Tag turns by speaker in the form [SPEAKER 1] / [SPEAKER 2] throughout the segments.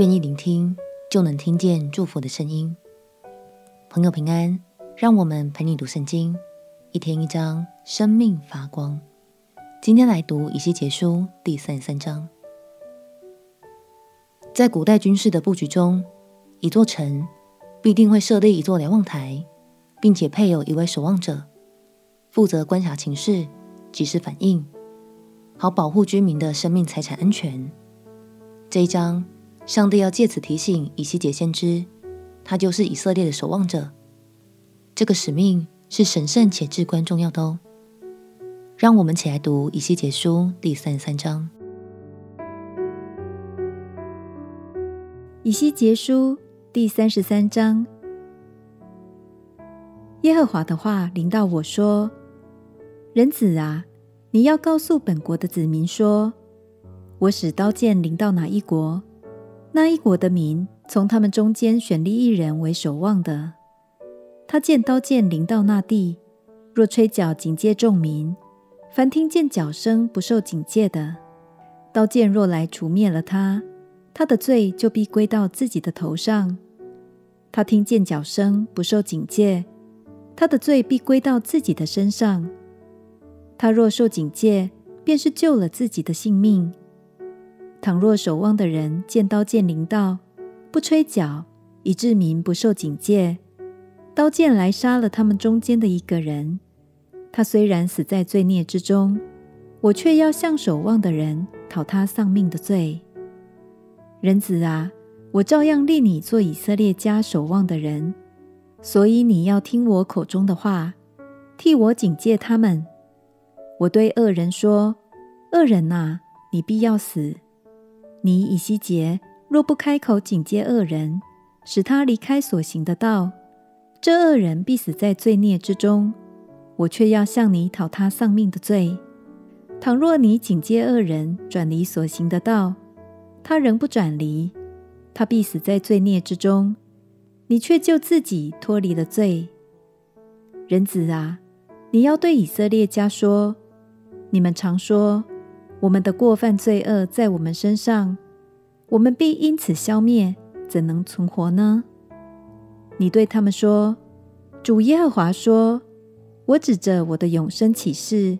[SPEAKER 1] 愿意聆听，就能听见祝福的声音。朋友平安，让我们陪你读圣经，一天一章，生命发光。今天来读以西结书第三十三章。在古代军事的布局中，一座城必定会设立一座瞭望台，并且配有一位守望者，负责观察情势，及时反应，好保护居民的生命财产安全。这一章，上帝要借此提醒以西结先知，他就是以色列的守望者。这个使命是神圣且至关重要的哦。让我们起来读以西结书第三十三章。
[SPEAKER 2] 以西结书第三十三章，耶和华的话临到我说：“人子啊，你要告诉本国的子民说，我使刀剑临到哪一国，那一国的民从他们中间选立一人为守望的。他见刀剑临到那地，若吹角警戒众民，凡听见角声不受警戒的，刀剑若来除灭了他。”他的罪就必归到自己的头上。他听见角声，不受警戒，他的罪必归到自己的身上。他若受警戒，便是救了自己的性命。倘若守望的人见刀剑临到，不吹角，以致民不受警戒，刀剑来杀了他们中间的一个人，他虽然死在罪孽之中，我却要向守望的人讨他丧命的罪。人子啊，我照样立你做以色列家守望的人，所以你要听我口中的话，替我警戒他们。我对恶人说：“恶人呐，你必要死！你以西结若不开口警戒恶人，使他离开所行的道，这恶人必死在罪孽之中。我却要向你讨他丧命的罪。倘若你警戒恶人转离所行的道，他仍不转离，他必死在罪孽之中。你却救自己脱离了罪。人子啊，你要对以色列家说：你们常说，我们的过犯罪恶在我们身上，我们必因此消灭，怎能存活呢？你对他们说：主耶和华说：我指着我的永生起誓，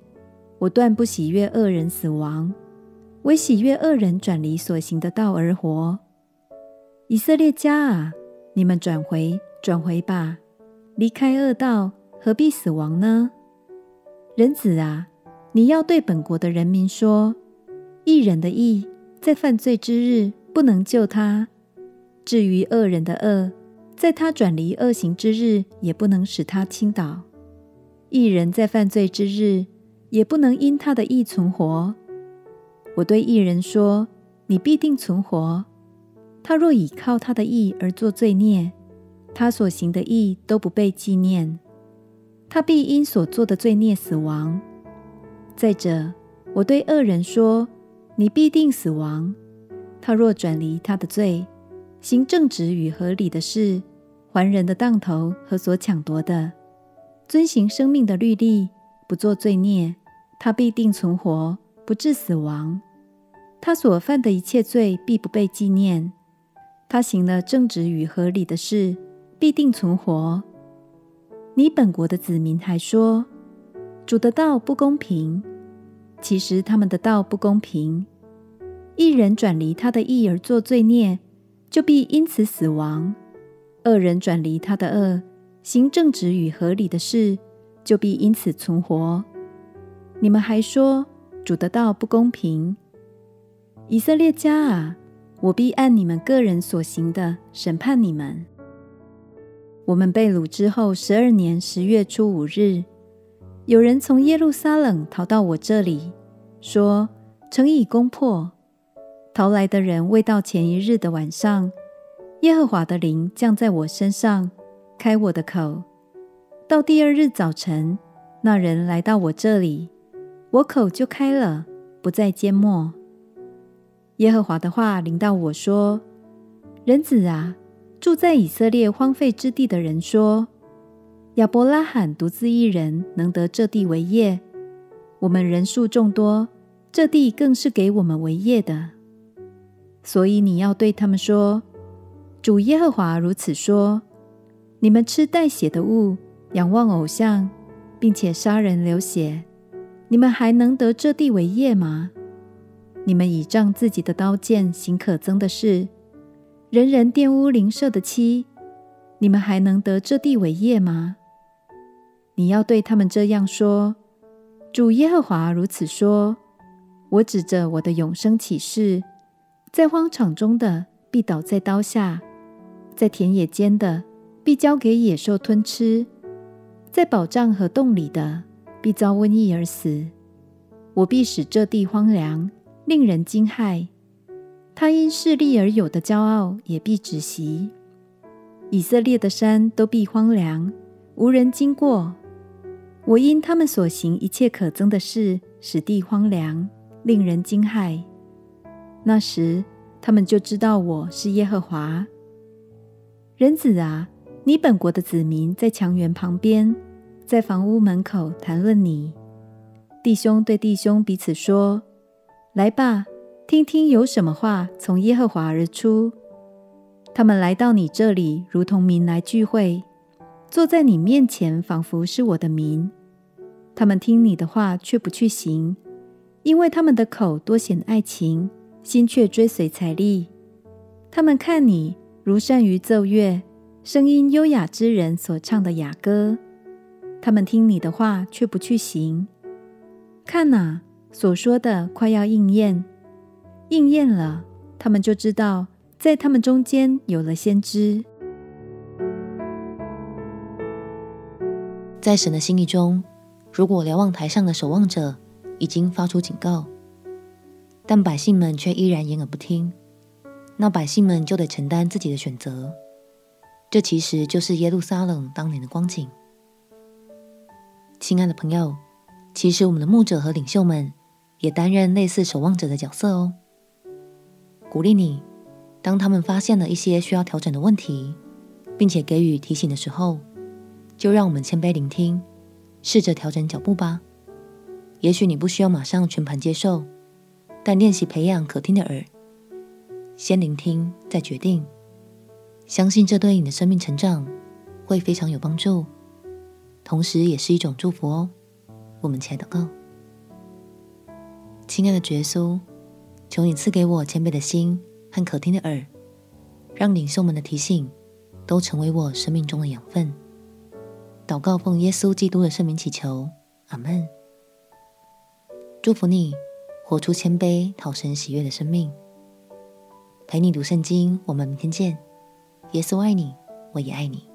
[SPEAKER 2] 我断不喜悦恶人死亡。惟喜悦恶人转离所行的道而活。以色列家啊，你们转回，转回吧，离开恶道，何必死亡呢？人子啊，你要对本国的人民说：义人的义，在犯罪之日不能救他；至于恶人的恶，在他转离恶行之日，也不能使他倾倒。义人在犯罪之日，也不能因他的义存活。我对义人说：“你必定存活。他若倚靠他的义而作罪孽，他所行的义都不被纪念，他必因所做的罪孽死亡。再者，我对恶人说：你必定死亡。他若转离他的罪，行正直与合理的事，还人的当头和所抢夺的，遵行生命的律例，不做罪孽，他必定存活。”不致死亡，他所犯的一切罪必不被纪念。他行了正直与合理的事，必定存活。你本国的子民还说，主的道不公平。其实他们的道不公平。一人转离他的义而作罪孽，就必因此死亡；二人转离他的恶，行正直与合理的事，就必因此存活。你们还说，主的道不公平，以色列家啊，我必按你们个人所行的审判你们。我们被掳之后十二年十月初五日，有人从耶路撒冷逃到我这里，说城已攻破。逃来的人未到前一日的晚上，耶和华的灵降在我身上，开我的口。到第二日早晨，那人来到我这里。我口就开了，不再缄默。耶和华的话临到我说：“人子啊，住在以色列荒废之地的人说，亚伯拉罕独自一人能得这地为业，我们人数众多，这地更是给我们为业的。所以你要对他们说：主耶和华如此说：你们吃带血的物，仰望偶像，并且杀人流血，你们还能得这地为业吗？你们倚仗自己的刀剑行可憎的事，人人玷污邻舍的妻，你们还能得这地为业吗？你要对他们这样说：主耶和华如此说：我指着我的永生起誓，在荒场中的必倒在刀下，在田野间的必交给野兽吞吃，在宝藏和洞里的必遭瘟疫而死。我必使这地荒凉。令人惊骇，他因势利而有的骄傲也必止息。以色列的山都必荒凉，无人经过。我因他们所行一切可憎的事，使地荒凉，令人惊骇。那时，他们就知道我是耶和华。人子啊，你本国的子民在墙垣旁边，在房屋门口谈论你。弟兄对弟兄彼此说。来吧，听听有什么话从耶和华而出。他们来到你这里，如同民来聚会，坐在你面前，仿佛是我的名。他们听你的话，却不去行，因为他们的口多显爱情，心却追随财利。他们看你如善于奏乐，声音优雅之人所唱的雅歌。他们听你的话，却不去行。看哪！所说的快要应验，应验了，他们就知道，在他们中间有了先知。
[SPEAKER 1] 在神的心意中，如果瞭望台上的守望者已经发出警告，但百姓们却依然掩耳不听，那百姓们就得承担自己的选择。这其实就是耶路撒冷当年的光景。亲爱的朋友，其实我们的牧者和领袖们。也担任类似守望者的角色哦。鼓励你，当他们发现了一些需要调整的问题，并且给予提醒的时候，就让我们谦卑聆听，试着调整脚步吧。也许你不需要马上全盘接受，但练习培养可听的耳，先聆听再决定，相信这对你的生命成长会非常有帮助，同时也是一种祝福哦。我们起来祷告。亲爱的耶稣，求你赐给我谦卑的心和可听的耳，让领袖们的提醒都成为我生命中的养分。祷告奉耶稣基督的圣名祈求，阿门。祝福你，活出谦卑、讨神喜悦的生命。陪你读圣经，我们明天见。耶稣爱你，我也爱你。